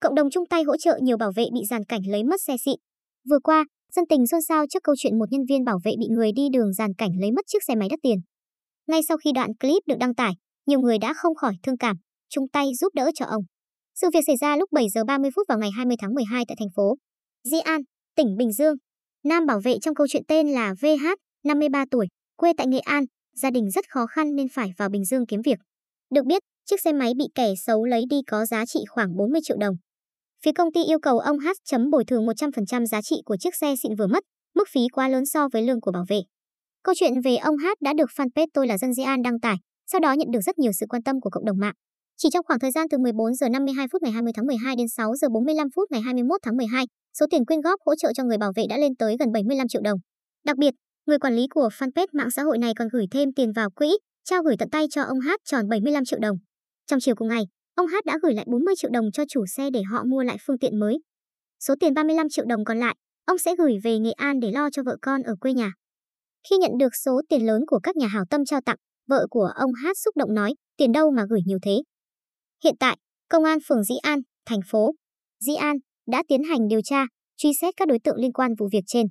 cộng đồng chung tay hỗ trợ nhiều bảo vệ bị giàn cảnh lấy mất xe xịn. Vừa qua, dân tình xôn xao trước câu chuyện một nhân viên bảo vệ bị người đi đường giàn cảnh lấy mất chiếc xe máy đắt tiền. Ngay sau khi đoạn clip được đăng tải, nhiều người đã không khỏi thương cảm, chung tay giúp đỡ cho ông. Sự việc xảy ra lúc 7 giờ 30 phút vào ngày 20 tháng 12 tại thành phố Di An, tỉnh Bình Dương. Nam bảo vệ trong câu chuyện tên là VH, 53 tuổi, quê tại Nghệ An, gia đình rất khó khăn nên phải vào Bình Dương kiếm việc. Được biết, chiếc xe máy bị kẻ xấu lấy đi có giá trị khoảng 40 triệu đồng. Phía công ty yêu cầu ông H chấm bồi thường 100% giá trị của chiếc xe xịn vừa mất, mức phí quá lớn so với lương của bảo vệ. Câu chuyện về ông H đã được fanpage tôi là dân Di An đăng tải, sau đó nhận được rất nhiều sự quan tâm của cộng đồng mạng. Chỉ trong khoảng thời gian từ 14 giờ 52 phút ngày 20 tháng 12 đến 6 giờ 45 phút ngày 21 tháng 12, số tiền quyên góp hỗ trợ cho người bảo vệ đã lên tới gần 75 triệu đồng. Đặc biệt, người quản lý của fanpage mạng xã hội này còn gửi thêm tiền vào quỹ, trao gửi tận tay cho ông H tròn 75 triệu đồng. Trong chiều cùng ngày, ông hát đã gửi lại 40 triệu đồng cho chủ xe để họ mua lại phương tiện mới. Số tiền 35 triệu đồng còn lại, ông sẽ gửi về Nghệ An để lo cho vợ con ở quê nhà. Khi nhận được số tiền lớn của các nhà hảo tâm trao tặng, vợ của ông Hát xúc động nói, tiền đâu mà gửi nhiều thế. Hiện tại, Công an phường Dĩ An, thành phố Dĩ An đã tiến hành điều tra, truy xét các đối tượng liên quan vụ việc trên.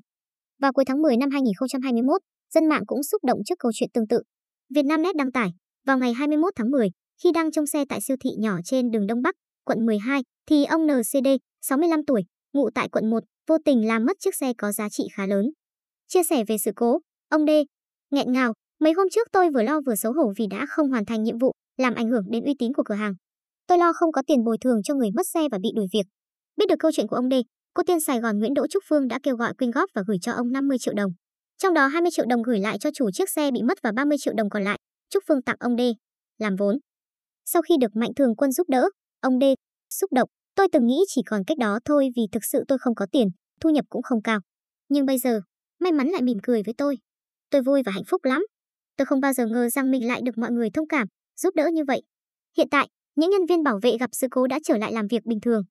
Vào cuối tháng 10 năm 2021, dân mạng cũng xúc động trước câu chuyện tương tự. Vietnamnet đăng tải, vào ngày 21 tháng 10, khi đang trong xe tại siêu thị nhỏ trên đường Đông Bắc, quận 12, thì ông NCD, 65 tuổi, ngụ tại quận 1, vô tình làm mất chiếc xe có giá trị khá lớn. Chia sẻ về sự cố, ông D. nghẹn ngào, mấy hôm trước tôi vừa lo vừa xấu hổ vì đã không hoàn thành nhiệm vụ, làm ảnh hưởng đến uy tín của cửa hàng. Tôi lo không có tiền bồi thường cho người mất xe và bị đuổi việc. Biết được câu chuyện của ông D, cô tiên Sài Gòn Nguyễn Đỗ Trúc Phương đã kêu gọi quyên góp và gửi cho ông 50 triệu đồng. Trong đó 20 triệu đồng gửi lại cho chủ chiếc xe bị mất và 30 triệu đồng còn lại, Trúc Phương tặng ông D làm vốn. Sau khi được Mạnh Thường Quân giúp đỡ, ông D xúc động, tôi từng nghĩ chỉ còn cách đó thôi vì thực sự tôi không có tiền, thu nhập cũng không cao. Nhưng bây giờ, may mắn lại mỉm cười với tôi. Tôi vui và hạnh phúc lắm. Tôi không bao giờ ngờ rằng mình lại được mọi người thông cảm, giúp đỡ như vậy. Hiện tại, những nhân viên bảo vệ gặp sự cố đã trở lại làm việc bình thường.